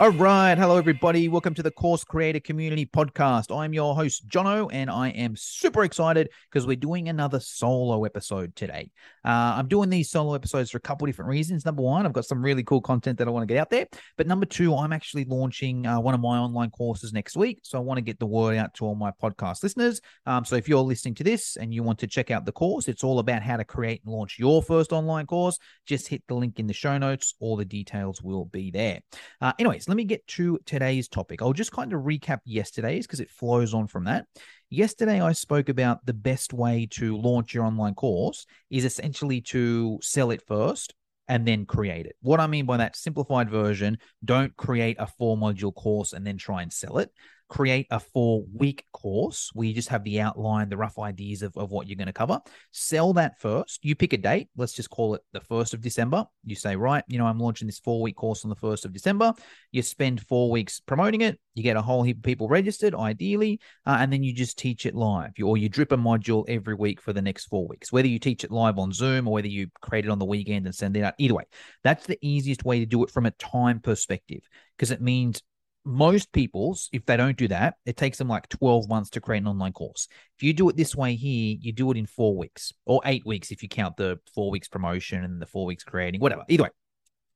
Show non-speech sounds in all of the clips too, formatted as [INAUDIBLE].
All right. Hello, everybody. Welcome to the Course Creator Community Podcast. I'm your host, Jono, and I am super excited because we're doing another solo episode today. Uh, I'm doing these solo episodes for a couple different reasons. Number one, I've got some really cool content that I want to get out there. But number two, I'm actually launching uh, one of my online courses next week. So I want to get the word out to all my podcast listeners. Um, so if you're listening to this and you want to check out the course, it's all about how to create and launch your first online course. Just hit the link in the show notes. All the details will be there. Uh, anyways, let me get to today's topic. I'll just kind of recap yesterday's because it flows on from that. Yesterday, I spoke about the best way to launch your online course is essentially to sell it first and then create it. What I mean by that simplified version, don't create a four module course and then try and sell it create a four week course where you just have the outline, the rough ideas of, of what you're going to cover. Sell that first. You pick a date. Let's just call it the 1st of December. You say, right, you know, I'm launching this four week course on the 1st of December. You spend four weeks promoting it. You get a whole heap of people registered, ideally, uh, and then you just teach it live. You, or you drip a module every week for the next four weeks, whether you teach it live on Zoom or whether you create it on the weekend and send it out. Either way, that's the easiest way to do it from a time perspective because it means most people's, if they don't do that, it takes them like 12 months to create an online course. If you do it this way here, you do it in four weeks or eight weeks if you count the four weeks promotion and the four weeks creating, whatever. Either way,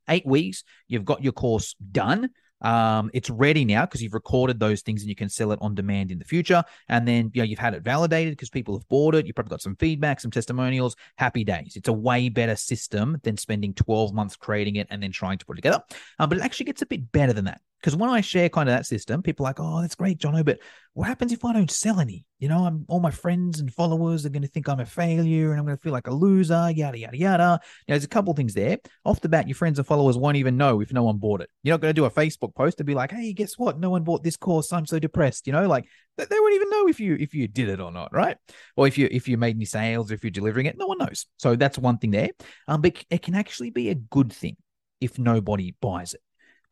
eight weeks, you've got your course done. Um, it's ready now because you've recorded those things and you can sell it on demand in the future. And then you know you've had it validated because people have bought it. You've probably got some feedback, some testimonials. Happy days. It's a way better system than spending 12 months creating it and then trying to put it together. Um, but it actually gets a bit better than that. Because when I share kind of that system, people are like, oh, that's great, Jono, but what happens if I don't sell any? You know, I'm all my friends and followers are going to think I'm a failure and I'm going to feel like a loser, yada, yada, yada. You know, there's a couple things there. Off the bat, your friends and followers won't even know if no one bought it. You're not going to do a Facebook post and be like, hey, guess what? No one bought this course. I'm so depressed. You know, like they, they won't even know if you if you did it or not, right? Or if you if you made any sales or if you're delivering it, no one knows. So that's one thing there. Um, but it can actually be a good thing if nobody buys it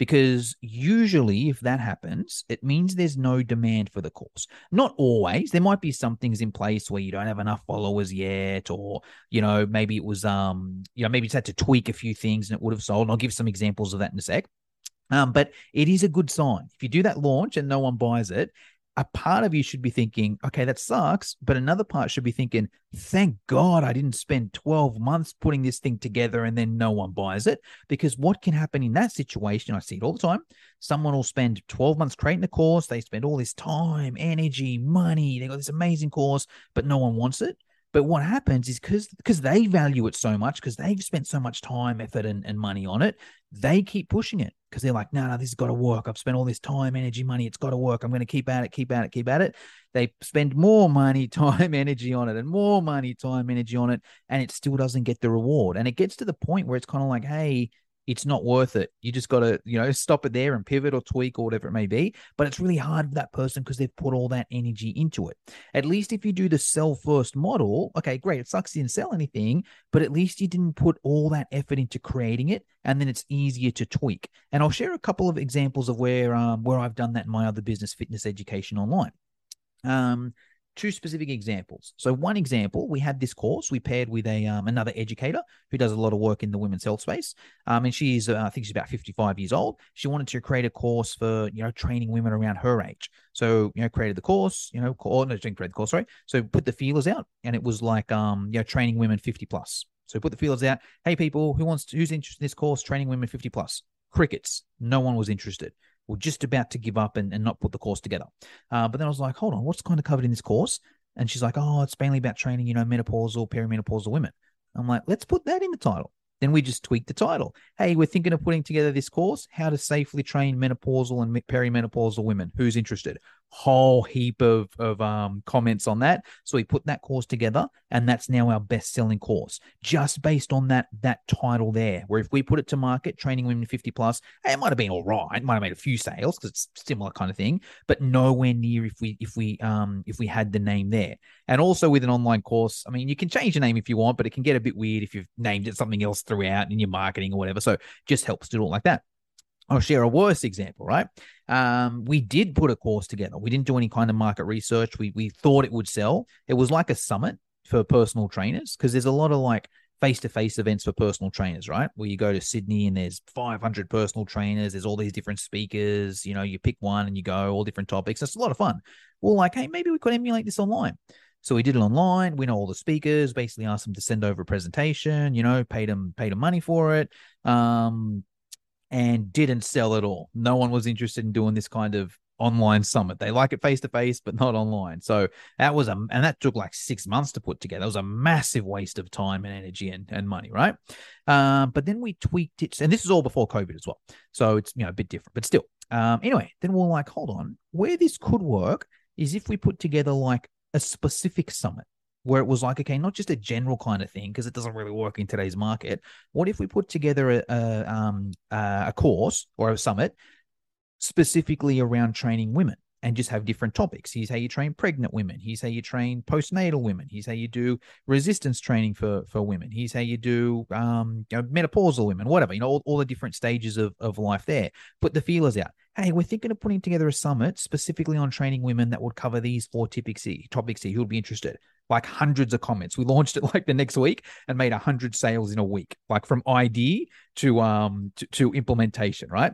because usually if that happens it means there's no demand for the course. Not always. There might be some things in place where you don't have enough followers yet or you know maybe it was um you know maybe it's had to tweak a few things and it would have sold. And i'll give some examples of that in a sec. Um, but it is a good sign. If you do that launch and no one buys it, a part of you should be thinking, okay, that sucks. But another part should be thinking, thank God I didn't spend 12 months putting this thing together and then no one buys it. Because what can happen in that situation, I see it all the time. Someone will spend 12 months creating a course, they spend all this time, energy, money, they got this amazing course, but no one wants it. But what happens is because because they value it so much, because they've spent so much time, effort, and, and money on it, they keep pushing it because they're like, no, no, this has got to work. I've spent all this time, energy, money. It's got to work. I'm going to keep at it, keep at it, keep at it. They spend more money, [LAUGHS] time, energy on it, and more money, time, energy on it, and it still doesn't get the reward. And it gets to the point where it's kind of like, hey, it's not worth it. You just got to, you know, stop it there and pivot or tweak or whatever it may be. But it's really hard for that person because they've put all that energy into it. At least if you do the sell first model, okay, great. It sucks you didn't sell anything, but at least you didn't put all that effort into creating it, and then it's easier to tweak. And I'll share a couple of examples of where um, where I've done that in my other business, fitness education online. Um, two specific examples. So one example, we had this course we paired with a um, another educator who does a lot of work in the women's health space. Um, and she's uh, I think she's about 55 years old. She wanted to create a course for you know training women around her age. So you know created the course, you know, or no, didn't create the course, sorry. So put the feelers out, and it was like um you know training women 50 plus. So put the feelers out. Hey people, who wants to, who's interested in this course? Training women 50 plus. Crickets. No one was interested were just about to give up and, and not put the course together. Uh, but then I was like, hold on, what's kind of covered in this course? And she's like, oh, it's mainly about training, you know, menopausal, perimenopausal women. I'm like, let's put that in the title. Then we just tweak the title. Hey, we're thinking of putting together this course, how to safely train menopausal and perimenopausal women. Who's interested? Whole heap of of um, comments on that. So we put that course together, and that's now our best selling course, just based on that that title there. Where if we put it to market, training women fifty plus, it might have been all right, it might have made a few sales because it's similar kind of thing, but nowhere near if we if we um if we had the name there. And also with an online course, I mean, you can change the name if you want, but it can get a bit weird if you've named it something else throughout in your marketing or whatever. So just helps to do it like that. I'll share a worse example, right? Um, we did put a course together. We didn't do any kind of market research. We we thought it would sell. It was like a summit for personal trainers because there's a lot of like face-to-face events for personal trainers, right? Where you go to Sydney and there's 500 personal trainers. There's all these different speakers. You know, you pick one and you go all different topics. It's a lot of fun. Well, like, hey, maybe we could emulate this online. So we did it online. We know all the speakers. Basically, asked them to send over a presentation. You know, paid them paid them money for it. Um, and didn't sell at all. No one was interested in doing this kind of online summit. They like it face to face, but not online. So that was a and that took like six months to put together. It was a massive waste of time and energy and, and money, right? Um, but then we tweaked it, and this is all before COVID as well. So it's you know a bit different, but still. Um, anyway, then we're like, hold on, where this could work is if we put together like a specific summit where it was like, okay, not just a general kind of thing because it doesn't really work in today's market. What if we put together a a, um, a course or a summit specifically around training women? and just have different topics. Here's how you train pregnant women. Here's how you train postnatal women. Here's how you do resistance training for for women. Here's how you do um, you know, menopausal women, whatever. You know, all, all the different stages of, of life there. Put the feelers out. Hey, we're thinking of putting together a summit specifically on training women that would cover these four topics topics here. Who would be interested? Like hundreds of comments. We launched it [LAUGHS] like the next week and made a hundred sales in a week, like from idea to um to, to implementation, right?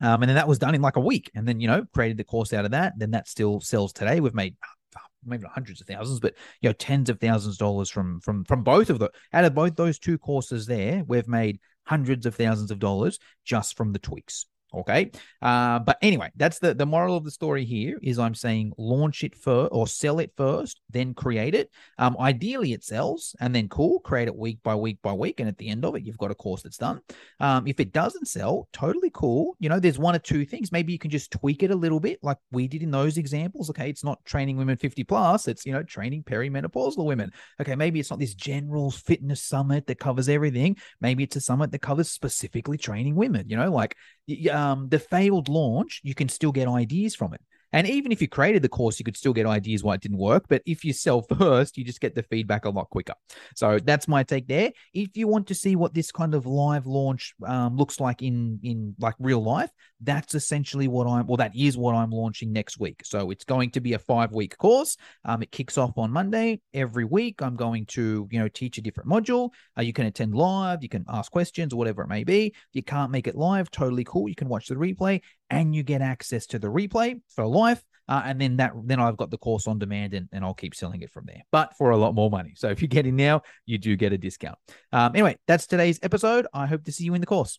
Um, and then that was done in like a week. And then, you know, created the course out of that. Then that still sells today. We've made [SIGHS] maybe not hundreds of thousands, but you know, tens of thousands of dollars from from from both of the out of both those two courses there, we've made hundreds of thousands of dollars just from the tweaks. Okay. Uh, but anyway, that's the, the moral of the story here is I'm saying launch it first or sell it first, then create it. Um, ideally it sells and then cool, create it week by week by week. And at the end of it, you've got a course that's done. Um, if it doesn't sell, totally cool. You know, there's one or two things. Maybe you can just tweak it a little bit like we did in those examples. Okay. It's not training women 50 plus. It's, you know, training perimenopausal women. Okay. Maybe it's not this general fitness summit that covers everything. Maybe it's a summit that covers specifically training women, you know, like um, the failed launch, you can still get ideas from it. And even if you created the course, you could still get ideas why it didn't work. But if you sell [LAUGHS] first, you just get the feedback a lot quicker. So that's my take there. If you want to see what this kind of live launch um, looks like in in like real life, that's essentially what I'm. Well, that is what I'm launching next week. So it's going to be a five week course. Um, it kicks off on Monday. Every week, I'm going to you know teach a different module. Uh, you can attend live. You can ask questions or whatever it may be. You can't make it live. Totally cool. You can watch the replay and you get access to the replay for life. Uh, and then that then I've got the course on demand and, and I'll keep selling it from there, but for a lot more money. So if you get in now, you do get a discount. Um, anyway, that's today's episode. I hope to see you in the course.